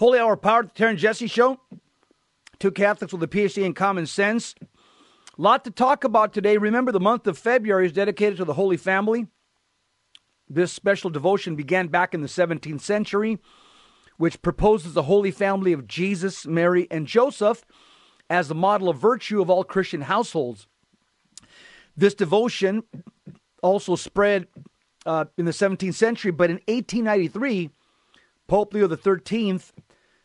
Holy Hour Power, the Terry Jesse Show. Two Catholics with a PhD in common sense. A lot to talk about today. Remember, the month of February is dedicated to the Holy Family. This special devotion began back in the 17th century, which proposes the Holy Family of Jesus, Mary, and Joseph as the model of virtue of all Christian households. This devotion also spread uh, in the 17th century, but in 1893, Pope Leo XIII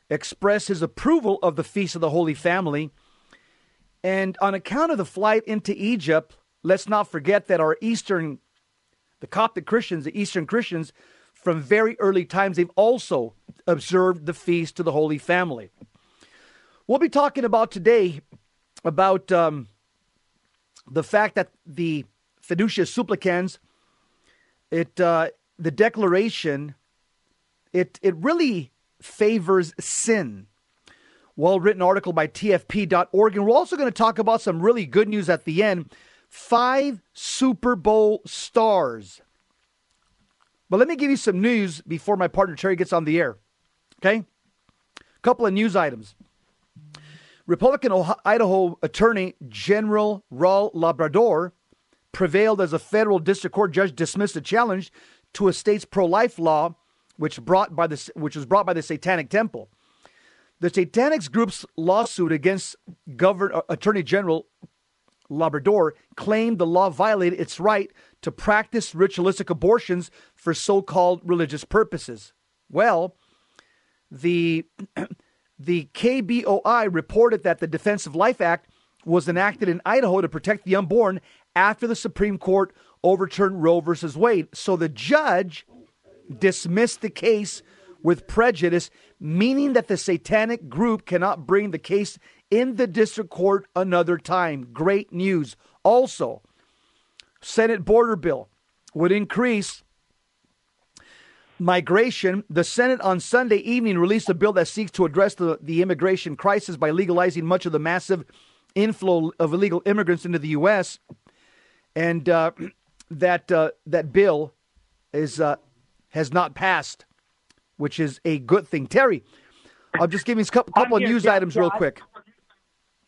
expressed his approval of the Feast of the Holy Family. And on account of the flight into Egypt, let's not forget that our Eastern, the Coptic Christians, the Eastern Christians, from very early times, they've also observed the feast to the Holy Family. We'll be talking about today about um, the fact that the Fiducia Supplicans, it uh, the declaration, it it really favors sin. Well written article by TFP.org. And we're also going to talk about some really good news at the end. Five Super Bowl stars. But let me give you some news before my partner Terry gets on the air. Okay? A couple of news items. Republican Idaho Attorney General Raul Labrador prevailed as a federal district court judge dismissed a challenge to a state's pro-life law which brought by the which was brought by the Satanic Temple. The Satanic group's lawsuit against Governor uh, Attorney General Labrador claimed the law violated its right to practice ritualistic abortions for so-called religious purposes. Well, the the KBOI reported that the Defense of Life Act was enacted in Idaho to protect the unborn after the Supreme Court overturned Roe versus Wade. So the judge dismissed the case with prejudice, meaning that the satanic group cannot bring the case in the district court another time. Great news. Also, Senate border bill would increase migration. The Senate on Sunday evening released a bill that seeks to address the, the immigration crisis by legalizing much of the massive inflow of illegal immigrants into the U.S. And uh, that uh, that bill is uh, has not passed, which is a good thing. Terry, I'll just give me a couple, couple of news yeah, items yeah, real I, quick.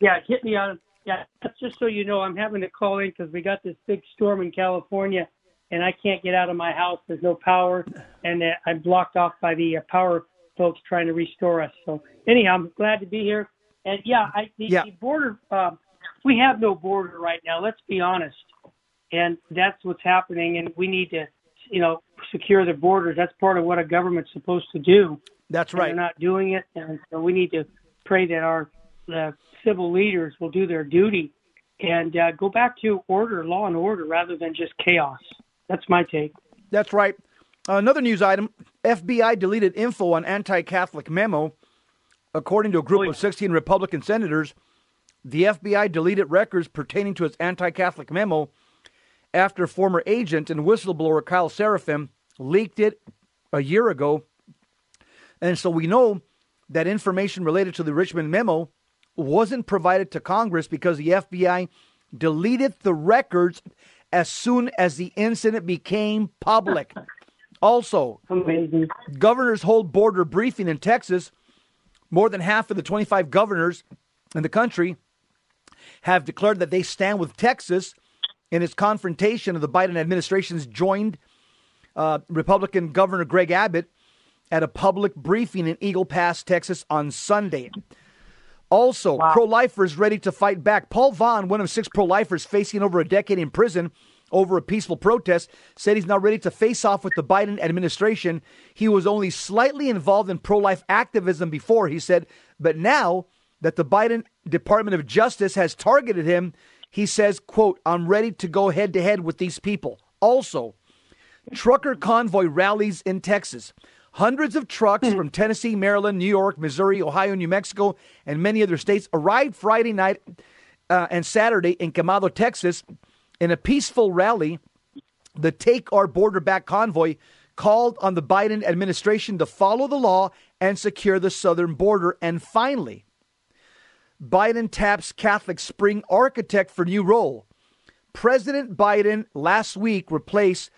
Yeah, hit me on. Yeah, just so you know, I'm having to call in because we got this big storm in California, and I can't get out of my house. There's no power, and uh, I'm blocked off by the uh, power folks trying to restore us. So anyhow, I'm glad to be here. And yeah, I, the, yeah. the border. Uh, we have no border right now. Let's be honest, and that's what's happening. And we need to you know, secure the borders. That's part of what a government's supposed to do. That's right. they're not doing it, and so we need to pray that our the civil leaders will do their duty and uh, go back to order, law and order, rather than just chaos. That's my take. That's right. Another news item: FBI deleted info on anti-Catholic memo. According to a group oh, yeah. of 16 Republican senators, the FBI deleted records pertaining to its anti-Catholic memo after former agent and whistleblower Kyle Seraphin leaked it a year ago. And so we know that information related to the Richmond memo wasn't provided to Congress because the FBI deleted the records as soon as the incident became public. Also, Amazing. governors hold border briefing in Texas. More than half of the 25 governors in the country have declared that they stand with Texas in his confrontation of the Biden administration's joined uh, Republican Governor Greg Abbott at a public briefing in Eagle Pass, Texas on Sunday. Also, wow. pro lifers ready to fight back. Paul Vaughn, one of six pro lifers facing over a decade in prison over a peaceful protest, said he's now ready to face off with the Biden administration. He was only slightly involved in pro life activism before, he said, but now that the Biden Department of Justice has targeted him, he says, quote, I'm ready to go head to head with these people. Also, trucker convoy rallies in Texas. Hundreds of trucks from Tennessee, Maryland, New York, Missouri, Ohio, New Mexico, and many other states arrived Friday night uh, and Saturday in Quemado, Texas, in a peaceful rally. The Take Our Border Back convoy called on the Biden administration to follow the law and secure the southern border. And finally, Biden taps Catholic spring architect for new role. President Biden last week replaced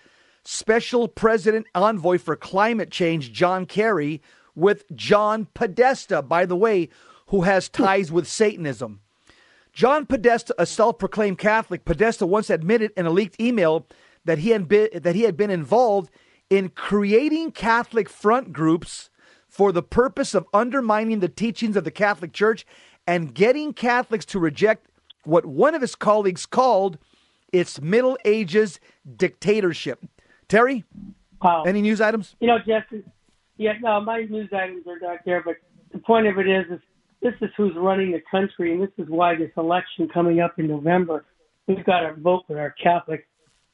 Special President Envoy for Climate Change John Kerry with John Podesta, by the way, who has ties with Satanism. John Podesta, a self-proclaimed Catholic, Podesta once admitted in a leaked email that he had been, that he had been involved in creating Catholic front groups for the purpose of undermining the teachings of the Catholic Church and getting Catholics to reject what one of his colleagues called its Middle Ages dictatorship. Terry, Wow. any news items? You know, Jesse. Yeah, no, my news items are not there, but the point of it is, is this is who's running the country, and this is why this election coming up in November, we've got to vote with our Catholic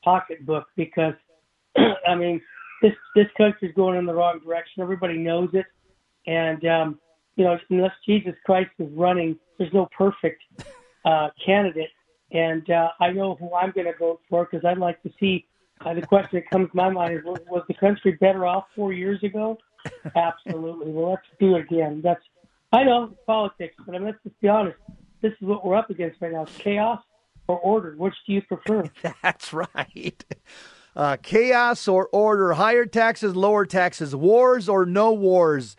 pocketbook because, I mean, this this country's going in the wrong direction. Everybody knows it, and um, you know, unless Jesus Christ is running, there's no perfect uh, candidate. And uh, I know who I'm going to vote for because I'd like to see. Uh, the question that comes to my mind is: was, was the country better off four years ago? Absolutely. Well, let's do it again. That's I know politics, but I mean, let's just be honest. This is what we're up against right now: chaos or order. Which do you prefer? That's right. Uh, chaos or order, higher taxes, lower taxes, wars or no wars,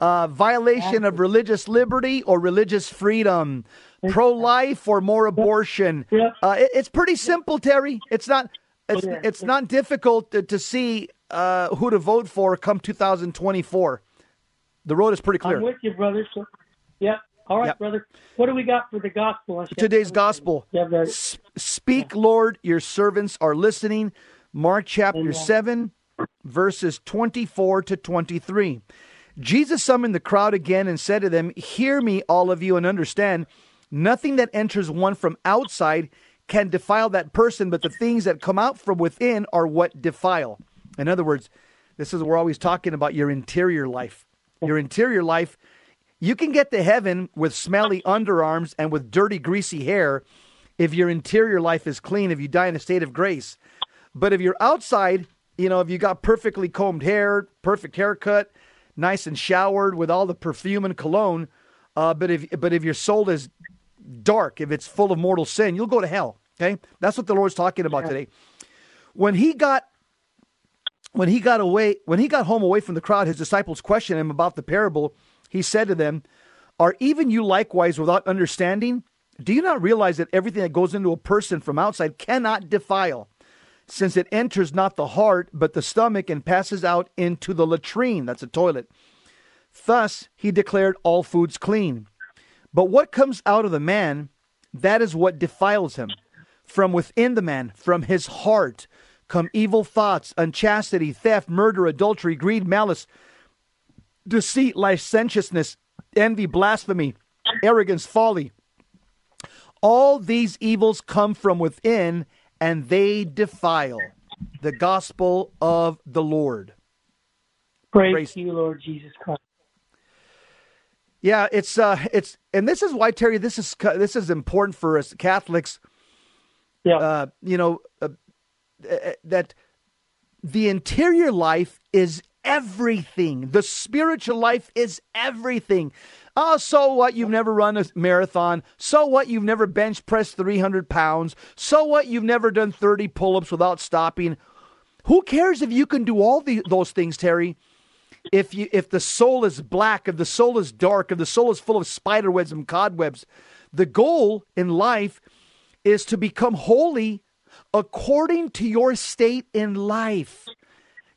uh, violation of religious liberty or religious freedom, pro life or more abortion. Uh, it, it's pretty simple, Terry. It's not. It's, yeah. it's not difficult to, to see uh, who to vote for come 2024. The road is pretty clear. I'm with you, brother. So, yeah. All right, Yep. brother. What do we got for the gospel? Today's gospel. Yeah. S- Speak, Lord, your servants are listening. Mark chapter Amen. 7, verses 24 to 23. Jesus summoned the crowd again and said to them, Hear me, all of you, and understand nothing that enters one from outside can defile that person, but the things that come out from within are what defile. In other words, this is we're always talking about your interior life. Your interior life, you can get to heaven with smelly underarms and with dirty, greasy hair if your interior life is clean, if you die in a state of grace. But if you're outside, you know, if you got perfectly combed hair, perfect haircut, nice and showered with all the perfume and cologne, uh, but if but if your soul is dark, if it's full of mortal sin, you'll go to hell. Okay, that's what the Lord's talking about today. When he got when he got away when he got home away from the crowd, his disciples questioned him about the parable. He said to them, "Are even you likewise without understanding? Do you not realize that everything that goes into a person from outside cannot defile?" Since it enters not the heart, but the stomach, and passes out into the latrine. That's a toilet. Thus he declared all foods clean. But what comes out of the man, that is what defiles him. From within the man, from his heart, come evil thoughts, unchastity, theft, murder, adultery, greed, malice, deceit, licentiousness, envy, blasphemy, arrogance, folly. All these evils come from within and they defile the gospel of the Lord. Praise, Praise- you, Lord Jesus Christ. Yeah, it's uh it's and this is why Terry this is this is important for us Catholics Yeah. uh you know uh, uh, that the interior life is everything. The spiritual life is everything. Oh, so what? You've never run a marathon. So what? You've never bench pressed 300 pounds. So what? You've never done 30 pull ups without stopping. Who cares if you can do all the, those things, Terry? If you if the soul is black, if the soul is dark, if the soul is full of spider webs and cobwebs, the goal in life is to become holy according to your state in life.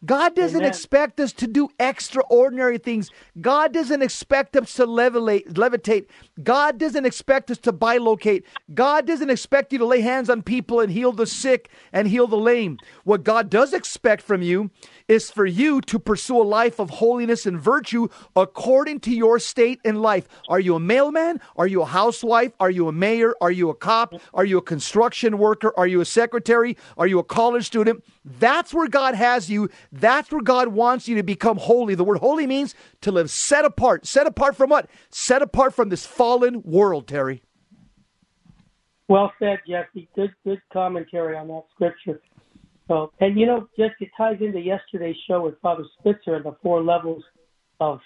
God doesn't Amen. expect us to do extraordinary things. God doesn't expect us to levitate, levitate. God doesn't expect us to bilocate. God doesn't expect you to lay hands on people and heal the sick and heal the lame. What God does expect from you is for you to pursue a life of holiness and virtue according to your state in life. Are you a mailman? Are you a housewife? Are you a mayor? Are you a cop? Are you a construction worker? Are you a secretary? Are you a college student? That's where God has you. That's where God wants you to become holy. The word holy means to live set apart. Set apart from what? Set apart from this fallen world, Terry. Well said, Jesse. Good, good commentary on that scripture. So, and you know, Jesse, it ties into yesterday's show with Father Spitzer and the four levels of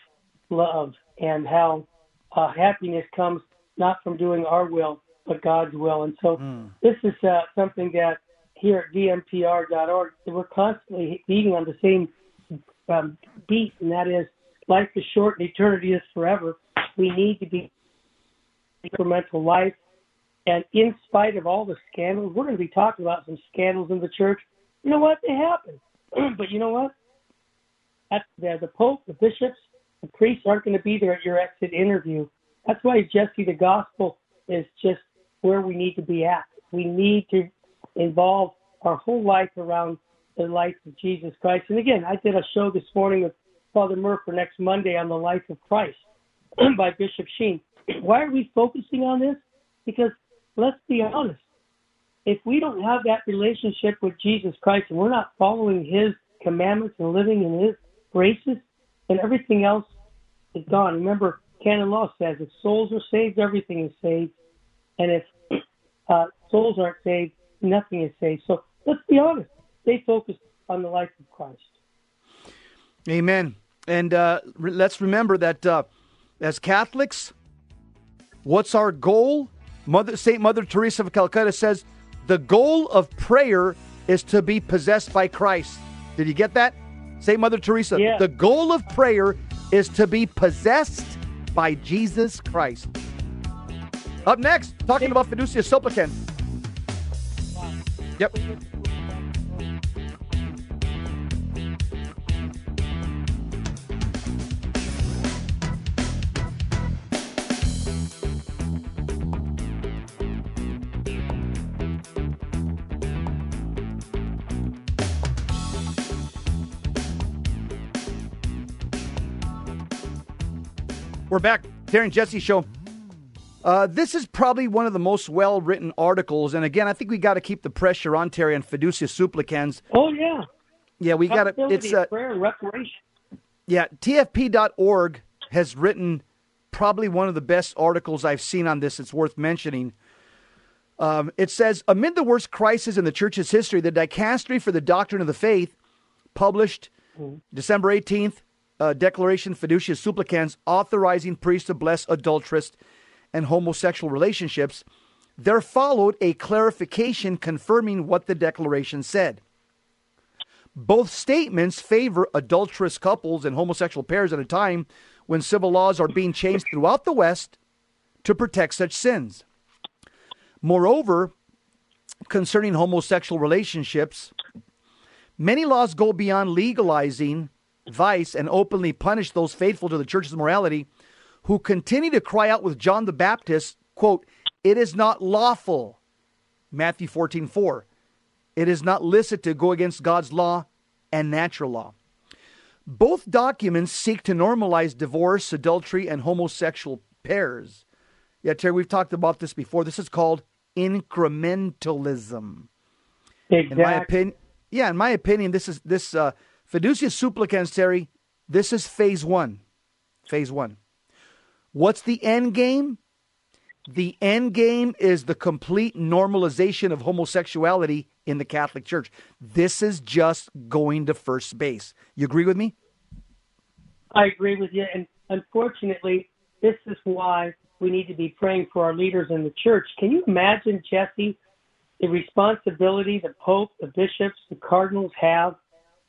love and how uh, happiness comes not from doing our will but God's will. And so, this is uh, something that here at vmpr.org we're constantly beating on the same um, beat, and that is life is short and eternity is forever. We need to be incremental life. And in spite of all the scandals, we're going to be talking about some scandals in the church. You know what? They happen. but you know what? At the, the Pope, the bishops, the priests aren't going to be there at your exit interview. That's why, Jesse, the gospel is just where we need to be at. We need to involve our whole life around the life of Jesus Christ. And again, I did a show this morning with Father Murph for next Monday on the life of Christ by Bishop Sheen. Why are we focusing on this? Because let's be honest, if we don't have that relationship with Jesus Christ and we're not following his commandments and living in his graces, then everything else is gone. Remember, canon law says if souls are saved, everything is saved. And if uh, souls aren't saved, nothing is saved. So let's be honest. Stay focused on the life of Christ. Amen. And uh, re- let's remember that uh, as Catholics, what's our goal? Mother Saint Mother Teresa of Calcutta says the goal of prayer is to be possessed by Christ. Did you get that? Saint Mother Teresa. Yeah. The goal of prayer is to be possessed by Jesus Christ. Up next, talking about fiducia supplicans. Yep. We're back. Terry and Jesse show. Uh, this is probably one of the most well written articles. And again, I think we got to keep the pressure on Terry and Fiducia Supplicans. Oh, yeah. Yeah, we got to. It's uh, prayer and reparation. Yeah, TFP.org has written probably one of the best articles I've seen on this. It's worth mentioning. Um, it says Amid the worst crisis in the church's history, the Dicastery for the Doctrine of the Faith published mm-hmm. December 18th, uh, Declaration Fiducia Supplicans authorizing priests to bless adulterous and homosexual relationships. There followed a clarification confirming what the declaration said. Both statements favor adulterous couples and homosexual pairs at a time when civil laws are being changed throughout the West to protect such sins. Moreover, concerning homosexual relationships, many laws go beyond legalizing vice and openly punish those faithful to the church's morality who continue to cry out with John the Baptist, quote, it is not lawful, Matthew 14, 4. It is not licit to go against God's law and natural law. Both documents seek to normalize divorce, adultery, and homosexual pairs. Yeah, Terry, we've talked about this before. This is called incrementalism. Exactly. In my opinion, yeah, in my opinion, this is this uh, fiducia supplicans, Terry. This is phase one. Phase one. What's the end game? The end game is the complete normalization of homosexuality in the Catholic Church. This is just going to first base. You agree with me? I agree with you. And unfortunately, this is why we need to be praying for our leaders in the church. Can you imagine, Jesse, the responsibility the Pope, the bishops, the cardinals have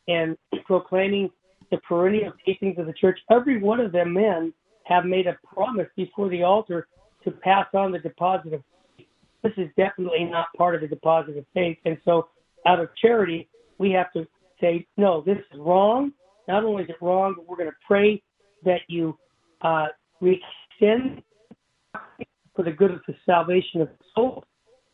in proclaiming the perennial teachings of the church? Every one of them men have made a promise before the altar to pass on the deposit of faith. This is definitely not part of the deposit of faith. And so, out of charity, we have to say, no, this is wrong. Not only is it wrong, but we're going to pray that you uh, rescind for the good of the salvation of the soul.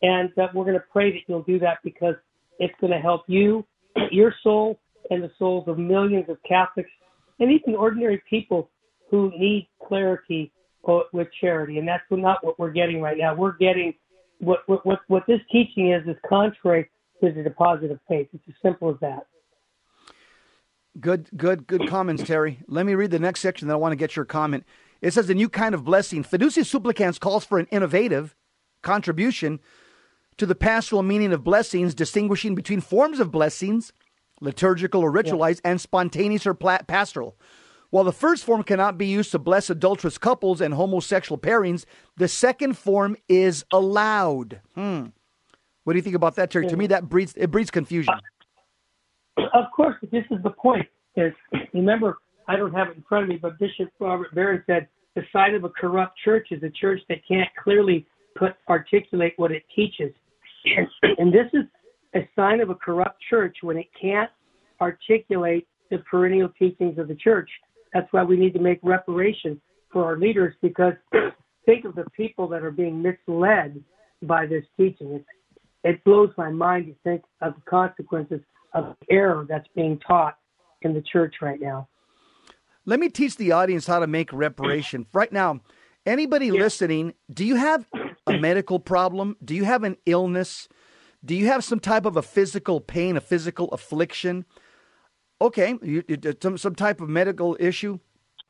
And that we're going to pray that you'll do that because it's going to help you, your soul, and the souls of millions of Catholics and even ordinary people who need clarity with charity, and that's not what we're getting right now. We're getting what what what, what this teaching is is contrary to the deposit of faith. It's as simple as that. Good, good, good comments, Terry. Let me read the next section. Then I want to get your comment. It says a new kind of blessing. Fiducia Supplicans calls for an innovative contribution to the pastoral meaning of blessings, distinguishing between forms of blessings, liturgical or ritualized, yeah. and spontaneous or pastoral. While the first form cannot be used to bless adulterous couples and homosexual pairings, the second form is allowed. Hmm. What do you think about that, Terry? To me, that breeds it breeds confusion. Of course, this is the point. Is remember I don't have it in front of me, but Bishop Robert Barron said the sign of a corrupt church is a church that can't clearly put articulate what it teaches. And, and this is a sign of a corrupt church when it can't articulate the perennial teachings of the church. That's why we need to make reparation for our leaders because think of the people that are being misled by this teaching. It, it blows my mind to think of the consequences of error that's being taught in the church right now. Let me teach the audience how to make reparation. Right now, anybody yeah. listening, do you have a medical problem? Do you have an illness? Do you have some type of a physical pain, a physical affliction? Okay, you, uh, some some type of medical issue.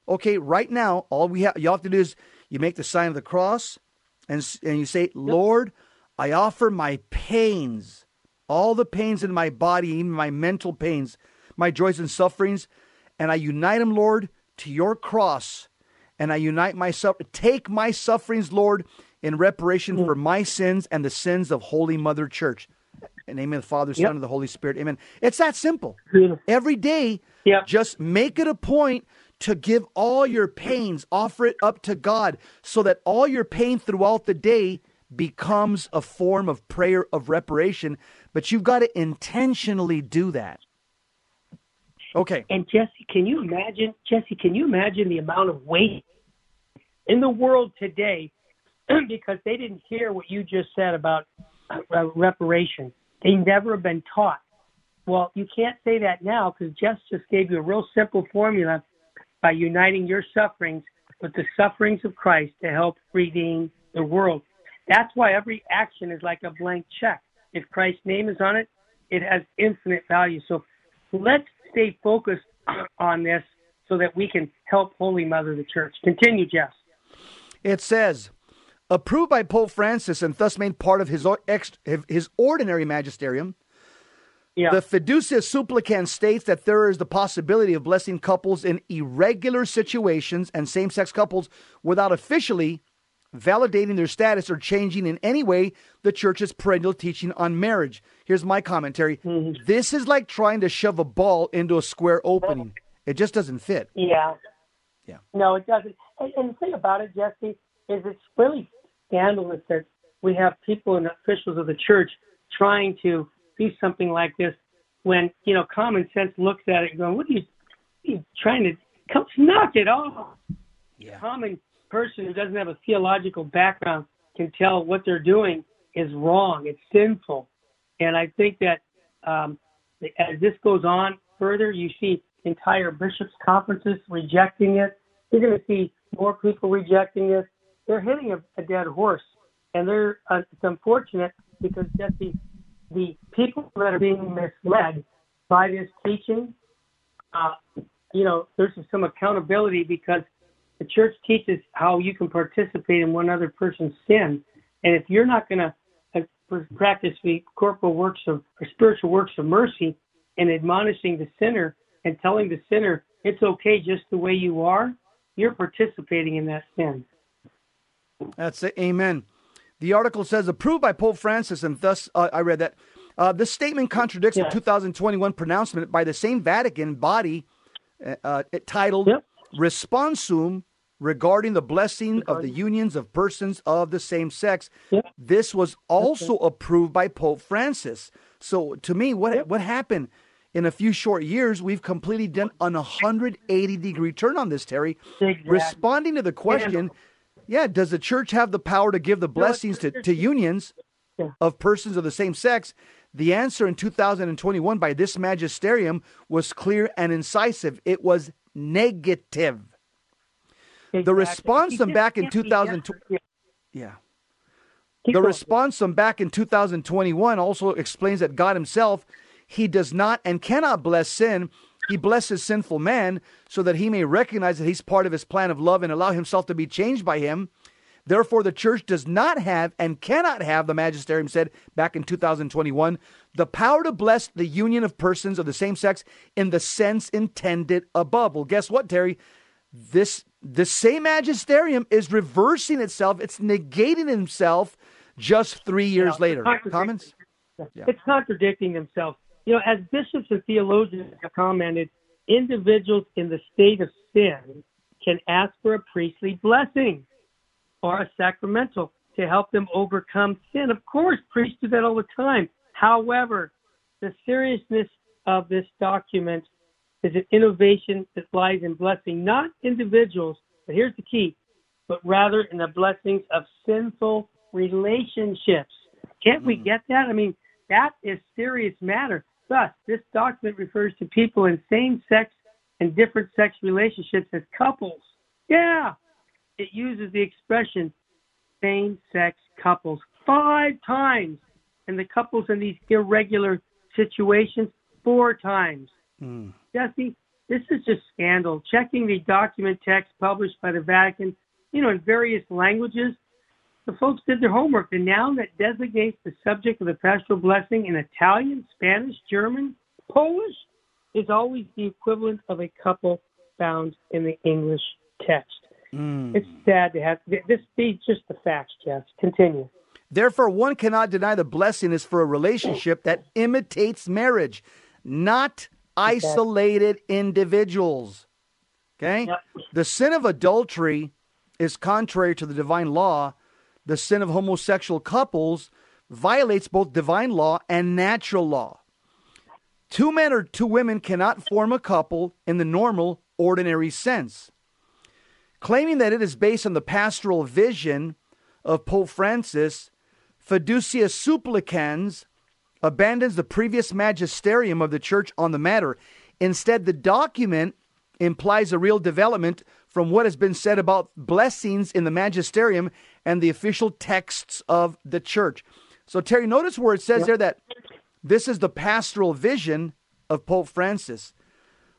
Okay, right now, all we have you have to do is you make the sign of the cross, and and you say, Lord, I offer my pains, all the pains in my body, even my mental pains, my joys and sufferings, and I unite them, Lord, to your cross, and I unite myself. Take my sufferings, Lord, in reparation mm. for my sins and the sins of Holy Mother Church. In the name of the Father, Son, yep. and the Holy Spirit. Amen. It's that simple. Every day, yep. just make it a point to give all your pains, offer it up to God, so that all your pain throughout the day becomes a form of prayer of reparation. But you've got to intentionally do that. Okay. And Jesse, can you imagine, Jesse, can you imagine the amount of weight in the world today because they didn't hear what you just said about uh, reparation. They never have been taught. Well, you can't say that now because Jess just gave you a real simple formula by uniting your sufferings with the sufferings of Christ to help redeem the world. That's why every action is like a blank check. If Christ's name is on it, it has infinite value. So let's stay focused on this so that we can help Holy Mother the Church. Continue, Jess. It says, approved by Pope Francis and thus made part of his, ex, his ordinary magisterium. Yeah. The Fiducia Supplicans states that there is the possibility of blessing couples in irregular situations and same sex couples without officially validating their status or changing in any way the church's perennial teaching on marriage. Here's my commentary mm-hmm. this is like trying to shove a ball into a square opening, it just doesn't fit. Yeah. Yeah. No, it doesn't. And, and the thing about it, Jesse, is it's really scandalous that we have people and officials of the church trying to do something like this when, you know, common sense looks at it and going, what are you, are you trying to come knock it off? Yeah. Common person who doesn't have a theological background can tell what they're doing is wrong. It's sinful. And I think that um, as this goes on further, you see entire bishops' conferences rejecting it. You're going to see more people rejecting it they're hitting a, a dead horse, and they're uh, it's unfortunate because Jesse, the people that are being misled by this teaching, uh, you know, there's some accountability because the church teaches how you can participate in one other person's sin, and if you're not going to uh, practice the corporal works of or spiritual works of mercy and admonishing the sinner and telling the sinner it's okay just the way you are, you're participating in that sin. That's it. Amen. The article says approved by Pope Francis, and thus uh, I read that. Uh, this statement contradicts yeah. 2021 pronouncement by the same Vatican body uh, uh titled yep. Responsum regarding the blessing of the unions of persons of the same sex. Yep. This was also okay. approved by Pope Francis. So to me, what yep. what happened? In a few short years, we've completely done an 180 degree turn on this, Terry. Exactly. Responding to the question, yeah, does the church have the power to give the blessings to, to unions yeah. of persons of the same sex? The answer in 2021 by this magisterium was clear and incisive. It was negative. Exactly. The response from back in 2020, yeah. the response from back in 2021 also explains that God Himself, He does not and cannot bless sin he blesses sinful man so that he may recognize that he's part of his plan of love and allow himself to be changed by him. Therefore, the church does not have and cannot have, the magisterium said back in 2021, the power to bless the union of persons of the same sex in the sense intended above. Well, guess what, Terry? This the same magisterium is reversing itself. It's negating itself just three years yeah, later. Comments? Yeah. It's contradicting themselves you know, as bishops and theologians have commented, individuals in the state of sin can ask for a priestly blessing or a sacramental to help them overcome sin. Of course, priests do that all the time. However, the seriousness of this document is an innovation that lies in blessing not individuals, but here's the key, but rather in the blessings of sinful relationships. Can't we mm. get that? I mean, that is serious matter. Thus, this document refers to people in same sex and different sex relationships as couples. Yeah, it uses the expression same sex couples five times, and the couples in these irregular situations four times. Mm. Jesse, this is just scandal. Checking the document text published by the Vatican, you know, in various languages, the folks did their homework. The noun that designates the subject of the pastoral blessing in Italian, Spanish, German, Polish is always the equivalent of a couple found in the English text. Mm. It's sad to have this be just the facts, Jess. Continue. Therefore, one cannot deny the blessing is for a relationship that imitates marriage, not isolated individuals. Okay? Yep. The sin of adultery is contrary to the divine law. The sin of homosexual couples violates both divine law and natural law. Two men or two women cannot form a couple in the normal, ordinary sense. Claiming that it is based on the pastoral vision of Pope Francis, Fiducia Supplicans abandons the previous magisterium of the church on the matter. Instead, the document implies a real development from what has been said about blessings in the magisterium and the official texts of the church. So, Terry, notice where it says yep. there that this is the pastoral vision of Pope Francis.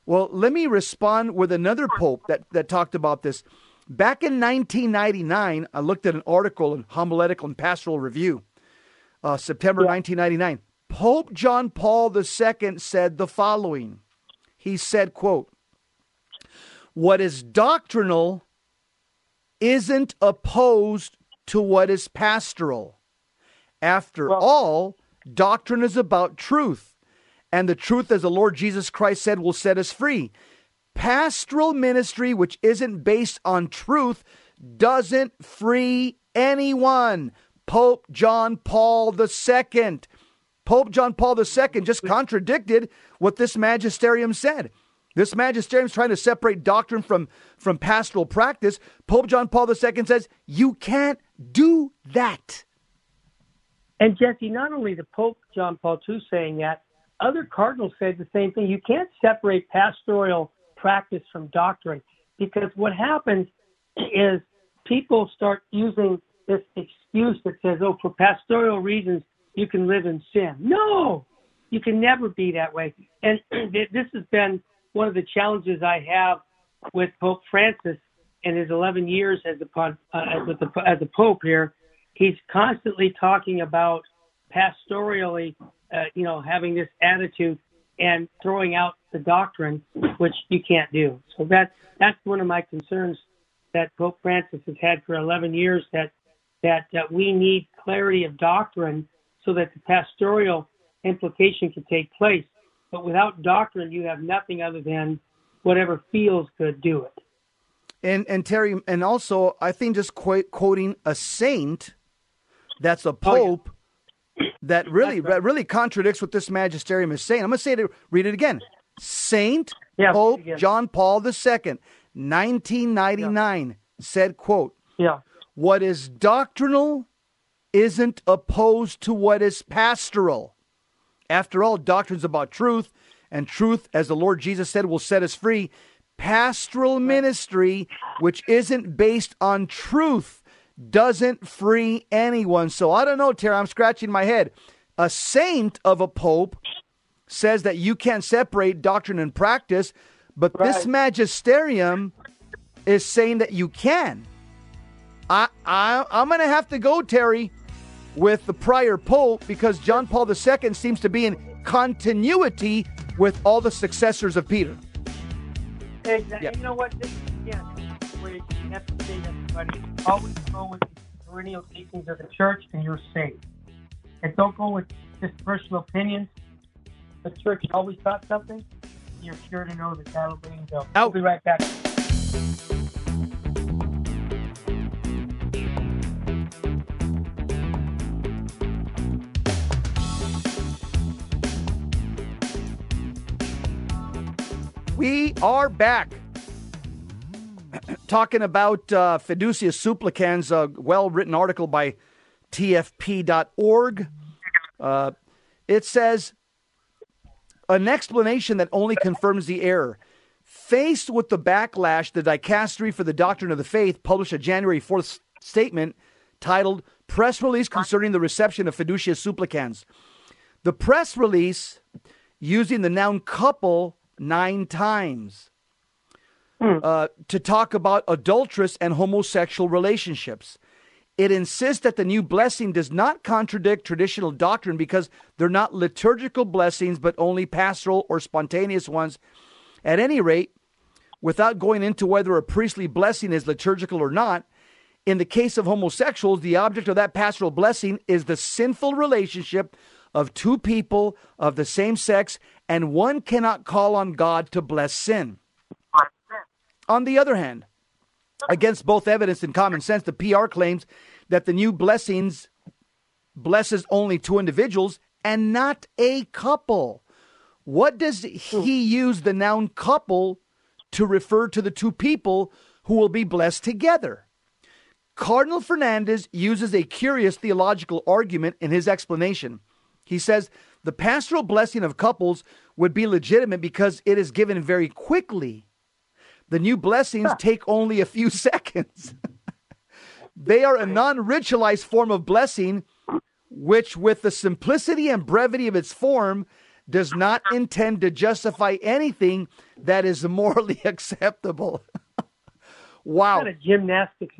Well, let me respond with another pope that, that talked about this. Back in 1999, I looked at an article in Homiletical and Pastoral Review, uh, September yeah. 1999. Pope John Paul II said the following. He said, quote, what is doctrinal isn't opposed to what is pastoral. After well, all, doctrine is about truth, and the truth, as the Lord Jesus Christ said, will set us free. Pastoral ministry, which isn't based on truth, doesn't free anyone. Pope John Paul II. Pope John Paul II just contradicted what this magisterium said. This magisterium is trying to separate doctrine from, from pastoral practice. Pope John Paul II says, you can't do that. And Jesse, not only the Pope John Paul II saying that, other cardinals said the same thing. You can't separate pastoral practice from doctrine because what happens is people start using this excuse that says, oh, for pastoral reasons, you can live in sin. No, you can never be that way. And this has been one of the challenges I have with Pope Francis in his 11 years as a, uh, the, as a pope here. He's constantly talking about pastorally, uh, you know, having this attitude and throwing out the doctrine, which you can't do. So that that's one of my concerns that Pope Francis has had for 11 years. That that, that we need clarity of doctrine so that the pastoral implication can take place. But without doctrine, you have nothing other than whatever feels good, do it. And and Terry, and also I think just quote, quoting a saint that's a pope oh, yeah. that really right. really contradicts what this magisterium is saying. I'm going to say it. Read it again. Saint yeah, Pope John Paul II, 1999, yeah. said, "quote Yeah, what is doctrinal isn't opposed to what is pastoral. After all, doctrine's about truth, and truth, as the Lord Jesus said, will set us free. Pastoral ministry, which isn't based on truth, doesn't free anyone. So I don't know, Terry, I'm scratching my head. A saint of a pope says that you can't separate doctrine and practice, but right. this magisterium is saying that you can. I, I I'm going to have to go, Terry, with the prior pope because John Paul II seems to be in continuity with all the successors of Peter. Exactly. Yeah. You know what? This, yeah, where you have to say everybody always go with the perennial teachings of the church, and you're safe. And don't go with just personal opinions. The church always taught something. you're sure to know being built. Out. We'll be right back. We are back. Talking about uh, Fiducia Supplicans, a well written article by TFP.org. Uh, it says an explanation that only confirms the error. Faced with the backlash, the Dicastery for the Doctrine of the Faith published a January 4th statement titled Press Release Concerning the Reception of Fiducia Supplicans. The press release, using the noun couple nine times, uh, to talk about adulterous and homosexual relationships. It insists that the new blessing does not contradict traditional doctrine because they're not liturgical blessings, but only pastoral or spontaneous ones. At any rate, without going into whether a priestly blessing is liturgical or not, in the case of homosexuals, the object of that pastoral blessing is the sinful relationship of two people of the same sex, and one cannot call on God to bless sin. On the other hand, against both evidence and common sense, the PR claims that the new blessings blesses only two individuals and not a couple. What does he hmm. use the noun couple to refer to the two people who will be blessed together? Cardinal Fernandez uses a curious theological argument in his explanation. He says the pastoral blessing of couples would be legitimate because it is given very quickly. The new blessings take only a few seconds. they are a non ritualized form of blessing, which, with the simplicity and brevity of its form, does not intend to justify anything that is morally acceptable. wow. Kind of gymnastics.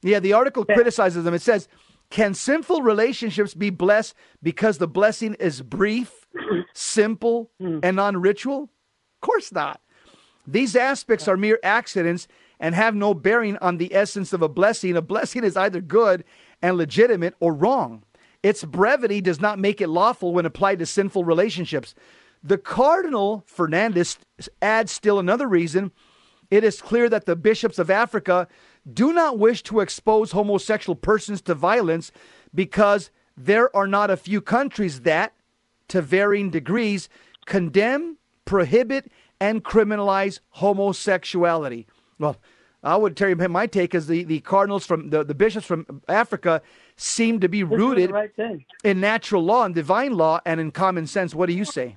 Yeah, the article criticizes them. It says, Can sinful relationships be blessed because the blessing is brief, simple, hmm. and non ritual? Of course not. These aspects are mere accidents and have no bearing on the essence of a blessing. A blessing is either good and legitimate or wrong. Its brevity does not make it lawful when applied to sinful relationships. The Cardinal Fernandez adds still another reason. It is clear that the bishops of Africa do not wish to expose homosexual persons to violence because there are not a few countries that, to varying degrees, condemn, prohibit, and criminalize homosexuality. Well, I would tell you my take is the, the cardinals from the, the bishops from Africa seem to be This rooted right in natural law and divine law and in common sense. What do you say?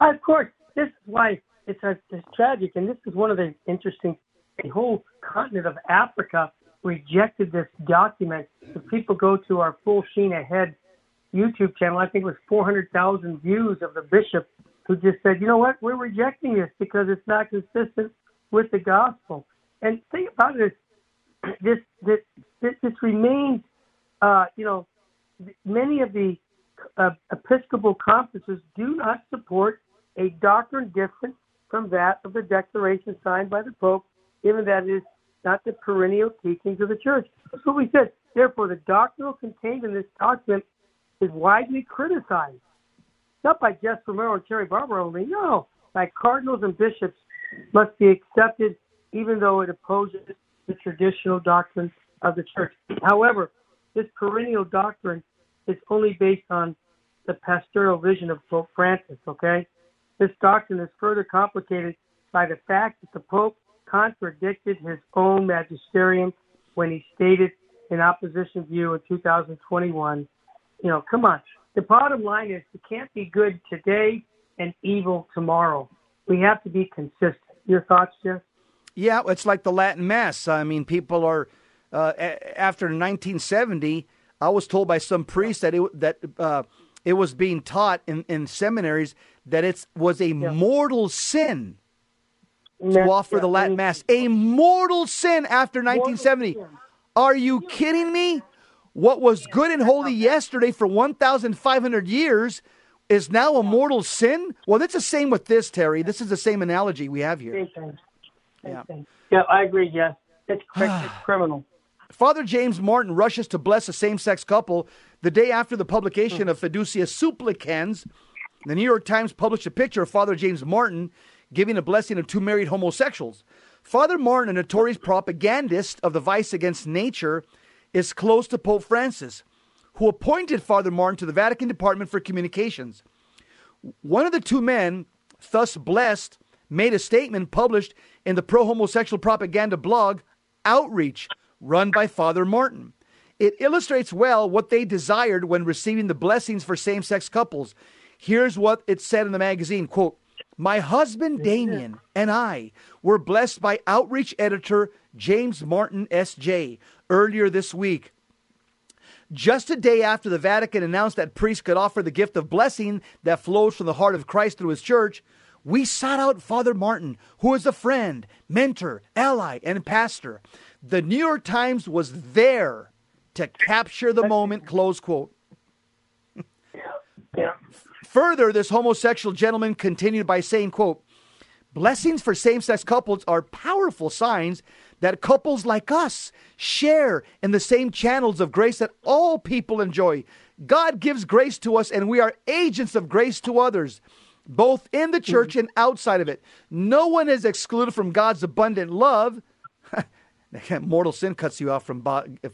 Of course, this is why it's, a, it's tragic, and this is one of the interesting. The whole continent of Africa rejected this document. If people go to our full Sheen Ahead YouTube channel, I think it was 400,000 views of the bishop who just said, you know what, we're rejecting this because it's not consistent with the gospel. And think about this, this, this, this, this remains, uh, you know, many of the uh, Episcopal conferences do not support a doctrine different from that of the declaration signed by the Pope, given that it is not the perennial teachings of the Church. That's what we said. Therefore, the doctrinal contained in this document is widely criticized, not by Jess Romero and Terry Barber only, no, by cardinals and bishops must be accepted even though it opposes the traditional doctrine of the Church. However, this perennial doctrine is only based on the pastoral vision of Pope Francis, okay? This doctrine is further complicated by the fact that the Pope contradicted his own magisterium when he stated in opposition view in 2021. You know, come on. The bottom line is it can't be good today and evil tomorrow. We have to be consistent. Your thoughts, Jess? Yeah, it's like the Latin Mass. I mean, people are uh, after 1970. I was told by some priest that it that uh, it was being taught in, in seminaries that it was a mortal sin to offer the Latin Mass. A mortal sin after 1970. sin. Are you kidding me? What was good and holy yesterday for 1,500 years is now a mortal sin? Well, it's the same with this, Terry. This is the same analogy we have here. Same thing. Same Yeah. Yeah, I agree, Yeah, It's, it's criminal. Father James Martin rushes to bless a same sex couple the day after the publication hmm. of Fiducia Supplicans. The New York Times published a picture of Father James Martin giving a blessing to two married homosexuals. Father Martin, a notorious propagandist of the vice against nature, is close to Pope Francis, who appointed Father Martin to the Vatican Department for Communications. One of the two men, thus blessed, made a statement published in the pro homosexual propaganda blog Outreach, run by Father Martin. It illustrates well what they desired when receiving the blessings for same sex couples. Here's what it said in the magazine quote, My husband Damien and I were blessed by outreach editor James Martin S.J. earlier this week. Just a day after the Vatican announced that priests could offer the gift of blessing that flows from the heart of Christ through his church, we sought out Father Martin, who is a friend, mentor, ally, and pastor. The New York Times was there to capture the moment, close quote. Yeah. Further, this homosexual gentleman continued by saying, quote, Blessings for same sex couples are powerful signs that couples like us share in the same channels of grace that all people enjoy. God gives grace to us, and we are agents of grace to others, both in the church mm-hmm. and outside of it. No one is excluded from God's abundant love. Mortal sin cuts you off from,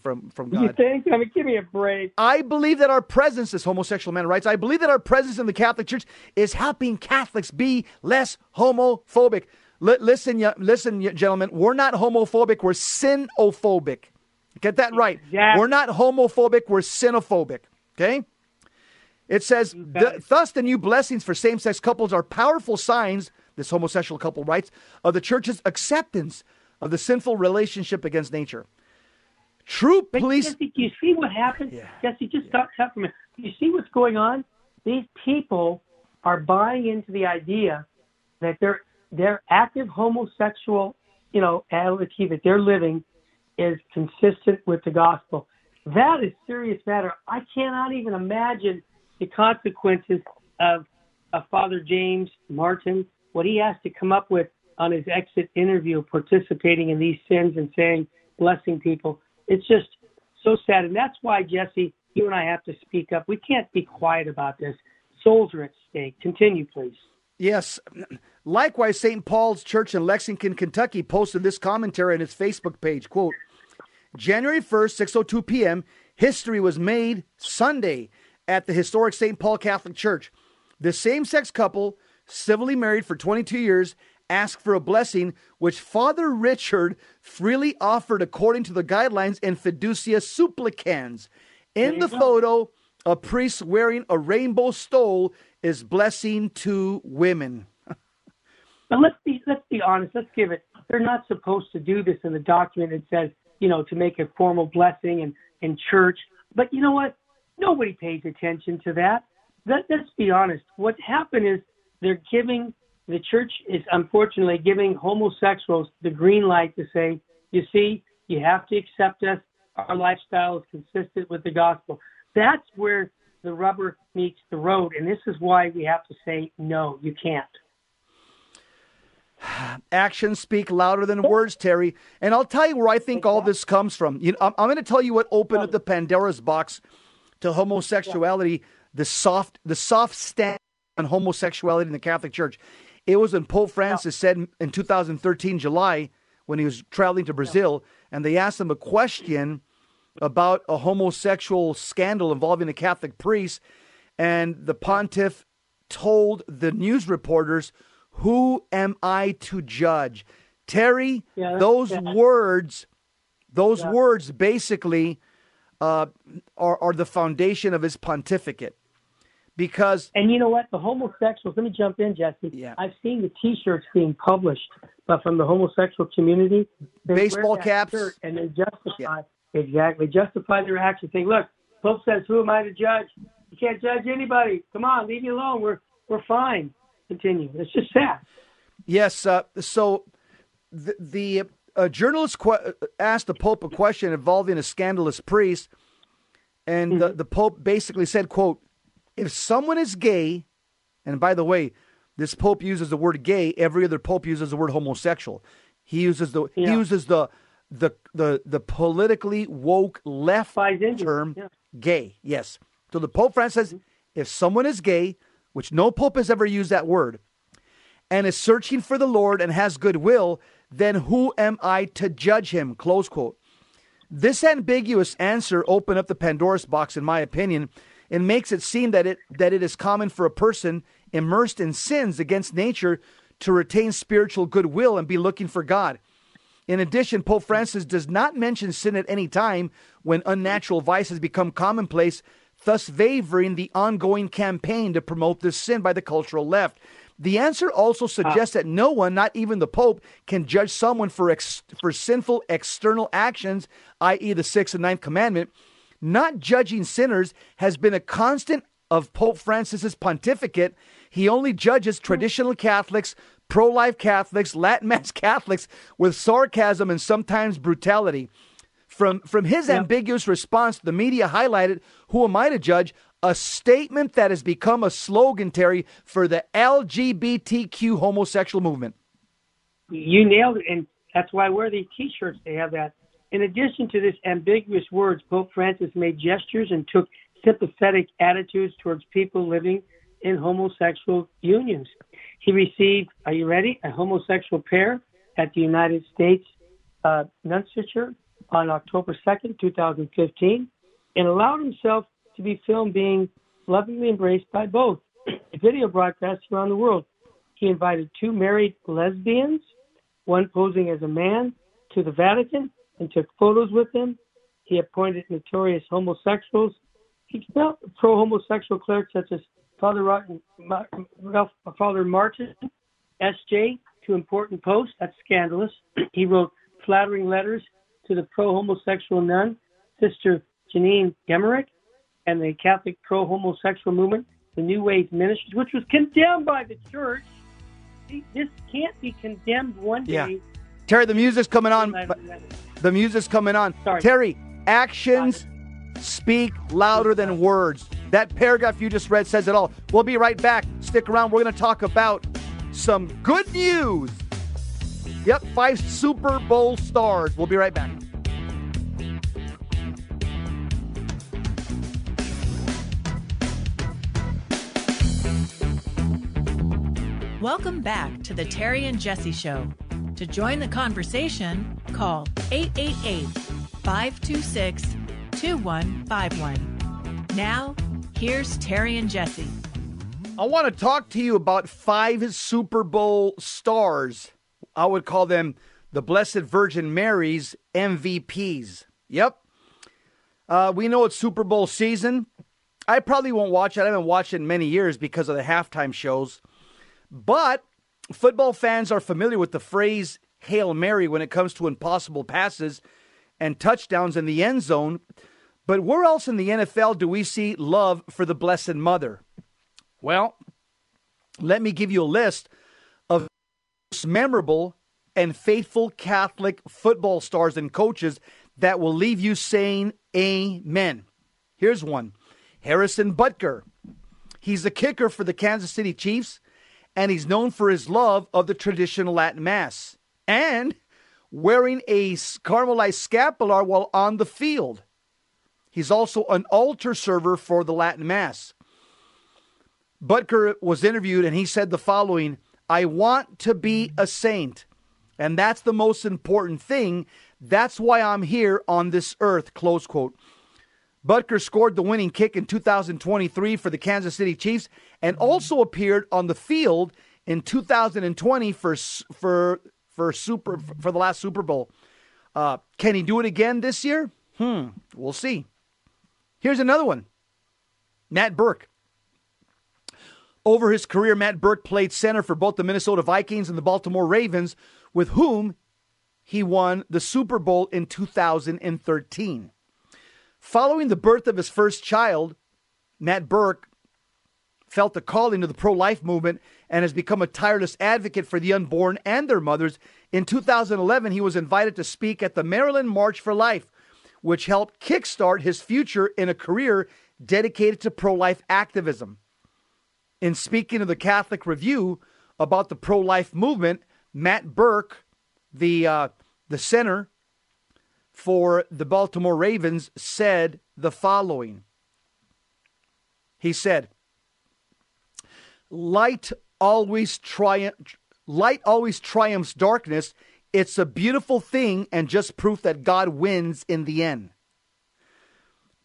from, from God. You think? I mean, give me a break. I believe that our presence, as homosexual man writes, I believe that our presence in the Catholic Church is helping Catholics be less homophobic. L- listen, listen, gentlemen, we're not homophobic, we're sinophobic. Get that right. Exactly. We're not homophobic, we're sinophobic. Okay? It says, thus the new blessings for same sex couples are powerful signs, this homosexual couple writes, of the church's acceptance of the sinful relationship against nature. True police. Jesse, do you see what happened? Yeah. Jesse, just stop, stop for a minute. Do you see what's going on? These people are buying into the idea that their their active homosexual, you know, attitude that they're living is consistent with the gospel. That is serious matter. I cannot even imagine the consequences of, of Father James Martin, what he has to come up with on his exit interview, participating in these sins and saying, blessing people. It's just so sad. And that's why, Jesse, you and I have to speak up. We can't be quiet about this. Souls are at stake. Continue, please. Yes. Likewise, St. Paul's Church in Lexington, Kentucky posted this commentary on its Facebook page. Quote, January 1st, 6.02 p.m., history was made Sunday at the historic St. Paul Catholic Church. The same-sex couple, civilly married for 22 years, asked for a blessing, which Father Richard freely offered according to the guidelines in Fiducia Supplicans. In the go. photo, a priest wearing a rainbow stole is blessing two women. But let's be let's be honest. Let's give it. They're not supposed to do this in the document. It says, you know, to make a formal blessing and in church. But you know what? Nobody pays attention to that. Let, let's be honest. What happened is they're giving the church is unfortunately giving homosexuals the green light to say, you see, you have to accept us. Our lifestyle is consistent with the gospel. That's where the rubber meets the road, and this is why we have to say no. You can't. Actions speak louder than words, Terry. And I'll tell you where I think all this comes from. You know, I'm, I'm going to tell you what opened up the Pandora's box to homosexuality, the soft, the soft stand on homosexuality in the Catholic Church. It was when Pope Francis said in 2013 July when he was traveling to Brazil, and they asked him a question about a homosexual scandal involving a Catholic priest, and the pontiff told the news reporters, "Who am I to judge?" Terry, Yeah, those yeah. words, those Yeah. words basically uh, are, are the foundation of his pontificate, because And you know what? The homosexuals, let me jump in, Jesse. Yeah. I've seen the T-shirts being published but from the homosexual community. Baseball caps. and they justify, Yeah. exactly, justify their actions saying, look, Pope says, who am I to judge? You can't judge anybody. Come on, leave me alone. We're, we're fine. Continue. It's just sad. Yes. Uh, so the, the uh, journalist que- asked the Pope a question involving a scandalous priest, and the, the Pope basically said, "quote If someone is gay, and by the way, this Pope uses the word gay. Every other Pope uses the word homosexual. He uses the he uses the the the the politically woke left term yeah. gay. Yes. So the Pope Francis says, mm-hmm. if someone is gay, which no pope has ever used that word, and is searching for the Lord and has goodwill, then who am I to judge him? Close quote. This ambiguous answer opened up the Pandora's box, in my opinion, and makes it seem that it that it is common for a person immersed in sins against nature to retain spiritual goodwill and be looking for God. In addition, Pope Francis does not mention sin at any time when unnatural vices become commonplace, thus favoring the ongoing campaign to promote this sin by the cultural left. The answer also suggests ah. that no one, not even the Pope, can judge someone for ex- for sinful external actions, i.e., the sixth and ninth commandment. Not judging sinners has been a constant of Pope Francis's pontificate. He only judges traditional Catholics, pro-life Catholics, Latin Mass Catholics with sarcasm and sometimes brutality. From from his yep. ambiguous response, the media highlighted, "Who am I to judge?" a statement that has become a slogan, Terry, for the LGBTQ homosexual movement. You nailed it, and that's why I wear these T-shirts. They have that. In addition to this ambiguous words, Pope Francis made gestures and took sympathetic attitudes towards people living in homosexual unions. He received, are you ready, a homosexual pair at the United States uh, Nunciature on October 2nd, 2015, and allowed himself to be filmed being lovingly embraced by both. A video broadcast around the world. He invited two married lesbians, one posing as a man, to the Vatican and took photos with them. He appointed notorious homosexuals. He expelled pro homosexual clerics such as Father, Rotten, Father Martin, S.J., to important posts. That's scandalous. he wrote flattering letters to the pro homosexual nun, Sister Jeannine Gramick, and the Catholic pro homosexual movement, the New Ways Ministries, which was condemned by the church. This can't be condemned one day. Yeah. Terry, the music's coming on. The music's coming on. Sorry. Terry, actions speak louder than words. That paragraph you just read says it all. We'll be right back. Stick around. We're going to talk about some good news. Yep, five Super Bowl stars. We'll be right back. Welcome back to the Terry and Jesse Show. To join the conversation, call 888 526 2151. Now, here's Terry and Jesse. I want to talk to you about five Super Bowl stars. I would call them the Blessed Virgin Mary's MVPs. Yep. Uh, we know it's Super Bowl season. I probably won't watch it. I haven't watched it in many years because of the halftime shows. But football fans are familiar with the phrase Hail Mary when it comes to impossible passes and touchdowns in the end zone. But where else in the NFL do we see love for the Blessed Mother? Well, let me give you a list of most memorable and faithful Catholic football stars and coaches that will leave you saying amen. Here's one Harrison Butker. He's the kicker for the Kansas City Chiefs and he's known for his love of the traditional Latin Mass and wearing a Carmelite scapular while on the field. He's also an altar server for the Latin Mass. Butker was interviewed and he said the following I want to be a saint, and that's the most important thing. That's why I'm here on this earth. Close quote. Butker scored the winning kick in 2023 for the Kansas City Chiefs and also appeared on the field in 2020 for for for super for the last Super Bowl. Uh, can he do it again this year? Hmm, we'll see. Here's another one. Matt Birk. Over his career, Matt Birk played center for both the Minnesota Vikings and the Baltimore Ravens, with whom he won the Super Bowl in 2013. Following the birth of his first child, Matt Birk felt a calling to the pro life movement and has become a tireless advocate for the unborn and their mothers. In 2011, he was invited to speak at the Maryland March for Life, which helped kickstart his future in a career dedicated to pro life activism. In speaking to the Catholic Review about the pro life movement, Matt Birk, the, uh, the center for the Baltimore Ravens said the following. He said, light always triumph light always triumphs darkness. It's a beautiful thing and just proof that God wins in the end.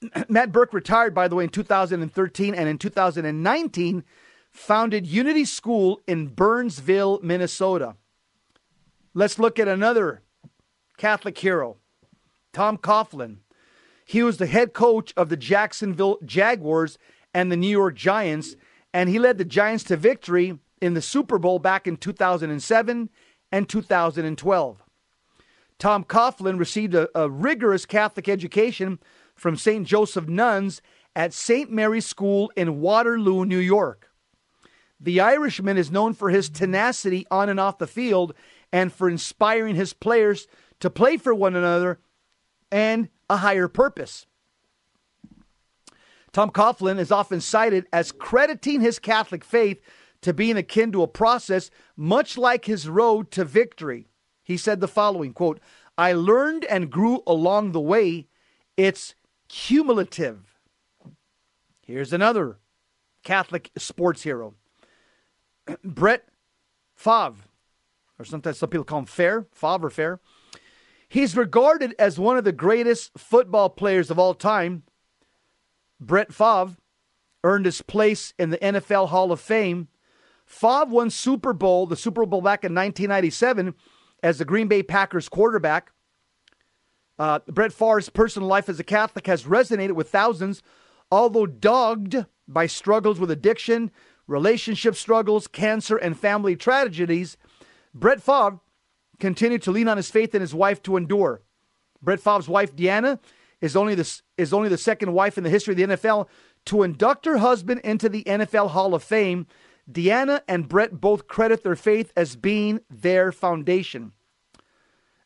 Matt Birk retired, by the way, in 2013 and in 2019 founded Unity School in Burnsville, Minnesota. Let's look at another Catholic hero, Tom Coughlin. He was the head coach of the Jacksonville Jaguars and the New York Giants, and he led the Giants to victory in the Super Bowl back in 2007 and 2012. Tom Coughlin received a, a rigorous Catholic education from St. Joseph Nuns at St. Mary's School in Waterloo, New York. The Irishman is known for his tenacity on and off the field and for inspiring his players to play for one another and a higher purpose. Tom Coughlin is often cited as crediting his Catholic faith to being akin to a process much like his road to victory. He said the following quote, I learned and grew along the way. It's cumulative. Here's another Catholic sports hero. Brett Favre, or sometimes some people call him Fair, Favre Fair. He's regarded as one of the greatest football players of all time. Brett Favre earned his place in the NFL Hall of Fame. Favre won Super Bowl, the Super Bowl back in 1997 as the Green Bay Packers quarterback. Uh, Brett Favre's personal life as a Catholic has resonated with thousands, although dogged by struggles with addiction, relationship struggles, cancer, and family tragedies. Brett Favre continued to lean on his faith and his wife to endure. Brett Favre's wife, Deanna, is only, the, is only the second wife in the history of the NFL to induct her husband into the NFL Hall of Fame. Deanna and Brett both credit their faith as being their foundation.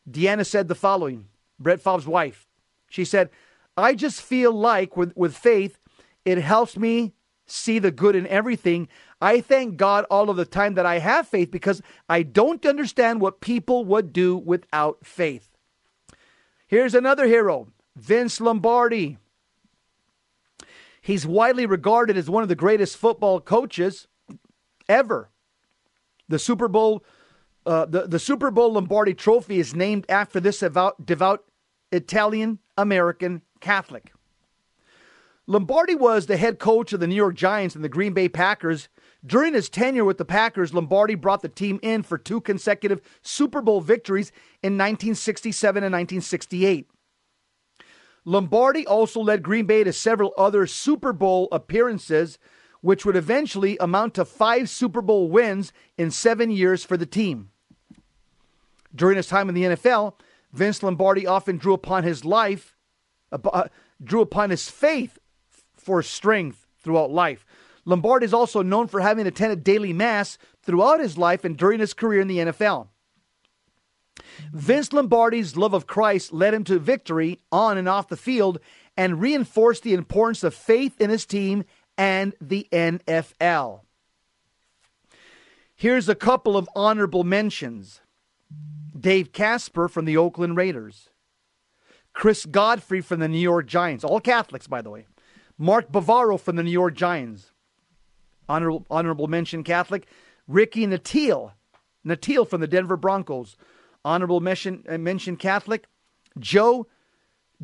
Deanna said the following Brett Favre's wife. She said, I just feel like with, with faith, it helps me see the good in everything. I thank God all of the time that I have faith because I don't understand what people would do without faith. Here's another hero, Vince Lombardi. He's widely regarded as one of the greatest football coaches ever. The Super Bowl, uh, the, the Super Bowl Lombardi Trophy is named after this devout, devout Italian American Catholic. Lombardi was the head coach of the New York Giants and the Green Bay Packers. During his tenure with the Packers, Lombardi brought the team in for two consecutive Super Bowl victories in 1967 and 1968. Lombardi also led Green Bay to several other Super Bowl appearances, which would eventually amount to five Super Bowl wins in seven years for the team. During his time in the NFL, Vince Lombardi often drew upon his life, uh, drew upon his faith for strength throughout life. Lombardi is also known for having attended daily mass throughout his life and during his career in the NFL. Vince Lombardi's love of Christ led him to victory on and off the field and reinforced the importance of faith in his team and the NFL. Here's a couple of honorable mentions Dave Casper from the Oakland Raiders, Chris Godfrey from the New York Giants, all Catholics, by the way. Mark Bavaro from the New York Giants. Honorable, honorable mention Catholic. Ricky Nattiel. Nattiel from the Denver Broncos. Honorable mention, uh, mention Catholic. Joe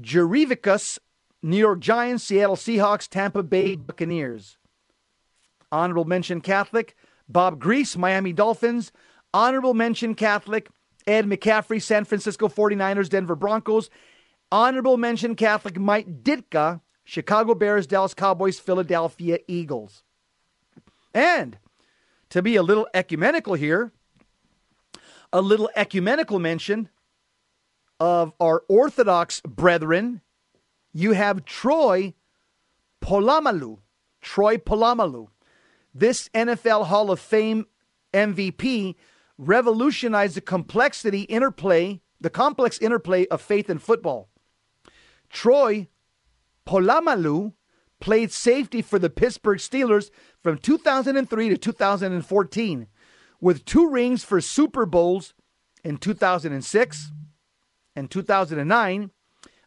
Jurevicius, New York Giants, Seattle Seahawks, Tampa Bay Buccaneers. Honorable mention Catholic. Bob Griese, Miami Dolphins. Honorable mention Catholic. Ed McCaffrey, San Francisco 49ers, Denver Broncos. Honorable mention Catholic Mike Ditka, Chicago Bears, Dallas Cowboys, Philadelphia Eagles. And to be a little ecumenical here, a little ecumenical mention of our Orthodox brethren, you have Troy Polamalu. Troy Polamalu. This NFL Hall of Fame MVP revolutionized the complexity interplay, the complex interplay of faith and football. Troy Polamalu played safety for the Pittsburgh Steelers from 2003 to 2014, with two rings for Super Bowls in 2006 and 2009,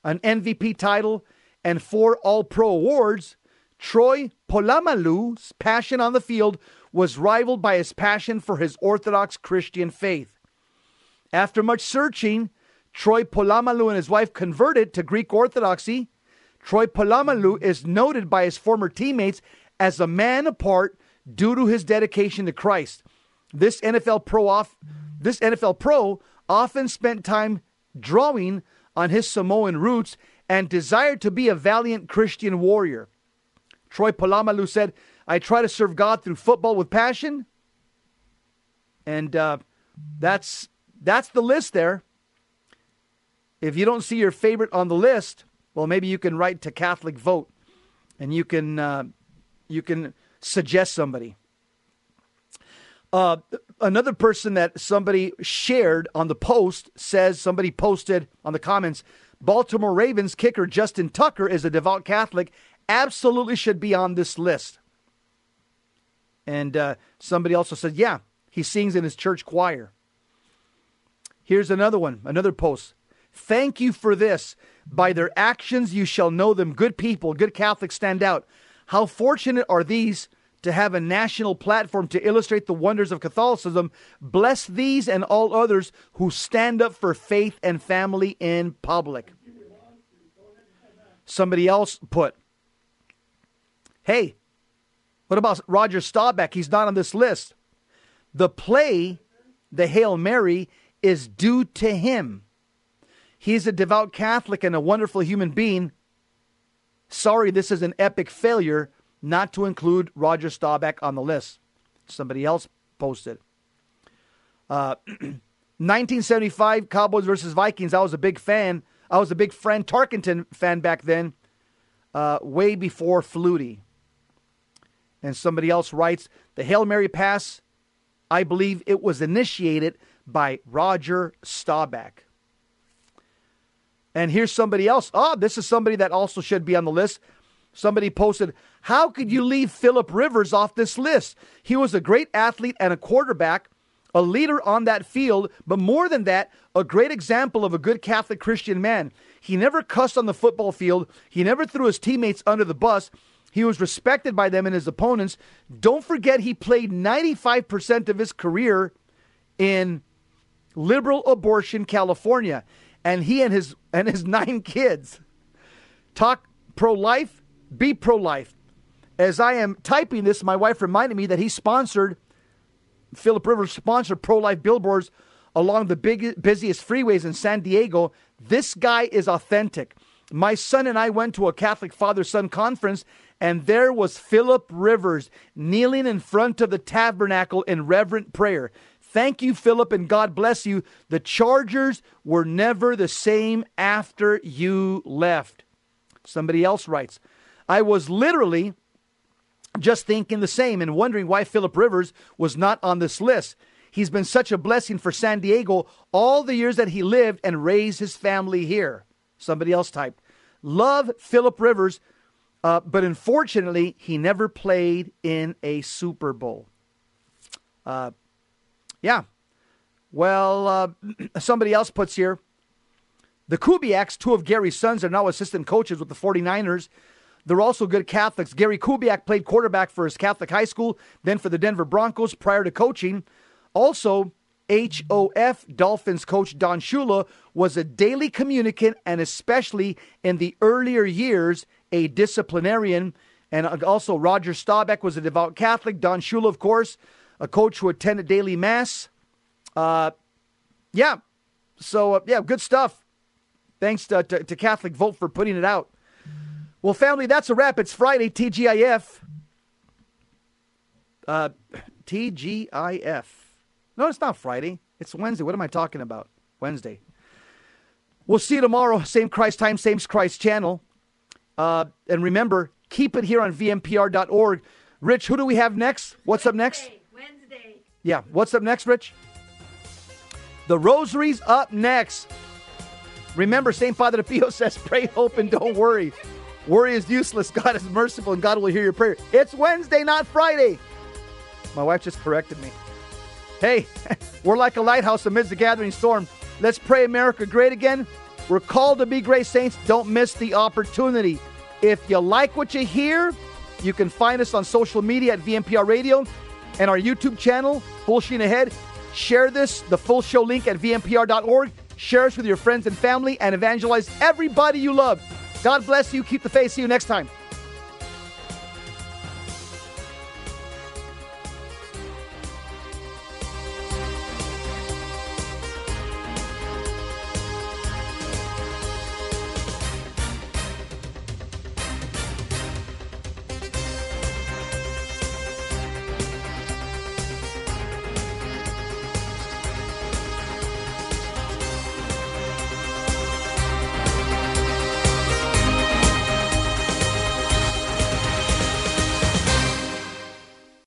an MVP title, and four All Pro awards. Troy Polamalu's passion on the field was rivaled by his passion for his Orthodox Christian faith. After much searching, Troy Polamalu and his wife converted to Greek Orthodoxy. Troy Polamalu is noted by his former teammates as a man apart due to his dedication to Christ. This NFL pro off, this NFL pro often spent time drawing on his Samoan roots and desired to be a valiant Christian warrior. Troy Polamalu said, I try to serve God through football with passion. And uh, that's that's the list there. If you don't see your favorite on the list, well, maybe you can write to Catholic Vote, and you can uh, you can suggest somebody. Uh, another person that somebody shared on the post says somebody posted on the comments Baltimore Ravens kicker Justin Tucker is a devout Catholic, absolutely should be on this list. And uh, somebody also said, yeah, he sings in his church choir. Here's another one, another post. Thank you for this. By their actions you shall know them. Good people, good Catholics stand out. How fortunate are these to have a national platform to illustrate the wonders of Catholicism. Bless these and all others who stand up for faith and family in public. Somebody else put, Hey, what about Roger Staubach? He's not on this list. The play, the Hail Mary, is due to him. He's a devout Catholic and a wonderful human being. Sorry, this is an epic failure not to include Roger Staubach on the list. Somebody else posted. Uh, 1975 Cowboys versus Vikings. I was a big fan. I was a big Fran Tarkenton fan back then, uh, way before Flutie. And somebody else writes the Hail Mary pass, I believe it was initiated by Roger Staubach. And here's somebody else. Oh, this is somebody that also should be on the list. Somebody posted, How could you leave Philip Rivers off this list? He was a great athlete and a quarterback, a leader on that field, but more than that, a great example of a good Catholic Christian man. He never cussed on the football field, he never threw his teammates under the bus. He was respected by them and his opponents. Don't forget, he played 95% of his career in liberal abortion California. And he and his and his nine kids talk pro life, be pro life. As I am typing this, my wife reminded me that he sponsored, Philip Rivers sponsored pro life billboards along the big, busiest freeways in San Diego. This guy is authentic. My son and I went to a Catholic father son conference, and there was Philip Rivers kneeling in front of the tabernacle in reverent prayer. Thank you, Philip, and God bless you. The Chargers were never the same after you left. Somebody else writes, I was literally just thinking the same and wondering why Philip Rivers was not on this list. He's been such a blessing for San Diego all the years that he lived and raised his family here. Somebody else typed, Love Philip Rivers, uh, but unfortunately, he never played in a Super Bowl. Uh, yeah. Well, uh, somebody else puts here the Kubiaks, two of Gary's sons, are now assistant coaches with the 49ers. They're also good Catholics. Gary Kubiak played quarterback for his Catholic high school, then for the Denver Broncos prior to coaching. Also, HOF Dolphins coach Don Shula was a daily communicant and, especially in the earlier years, a disciplinarian. And also, Roger Staubach was a devout Catholic. Don Shula, of course, a coach who attended daily mass. Uh, yeah. So, uh, yeah, good stuff. Thanks to, to, to Catholic Vote for putting it out. Well, family, that's a wrap. It's Friday, TGIF. Uh, TGIF. No, it's not Friday. It's Wednesday. What am I talking about? Wednesday. We'll see you tomorrow. Same Christ time, same Christ channel. Uh, and remember, keep it here on vmpr.org. Rich, who do we have next? What's up next? Wednesday. Yeah, what's up next, Rich? The rosary's up next. Remember, St. Father Pio says, pray, hope, and don't worry. Worry is useless. God is merciful and God will hear your prayer. It's Wednesday, not Friday. My wife just corrected me. Hey, we're like a lighthouse amidst the gathering storm. Let's pray America great again. We're called to be great saints. Don't miss the opportunity. If you like what you hear, you can find us on social media at VMPR Radio and our YouTube channel, Full Sheen Ahead. Share this, the full show link at VMPR.org. Share us with your friends and family and evangelize everybody you love. God bless you. Keep the faith. See you next time.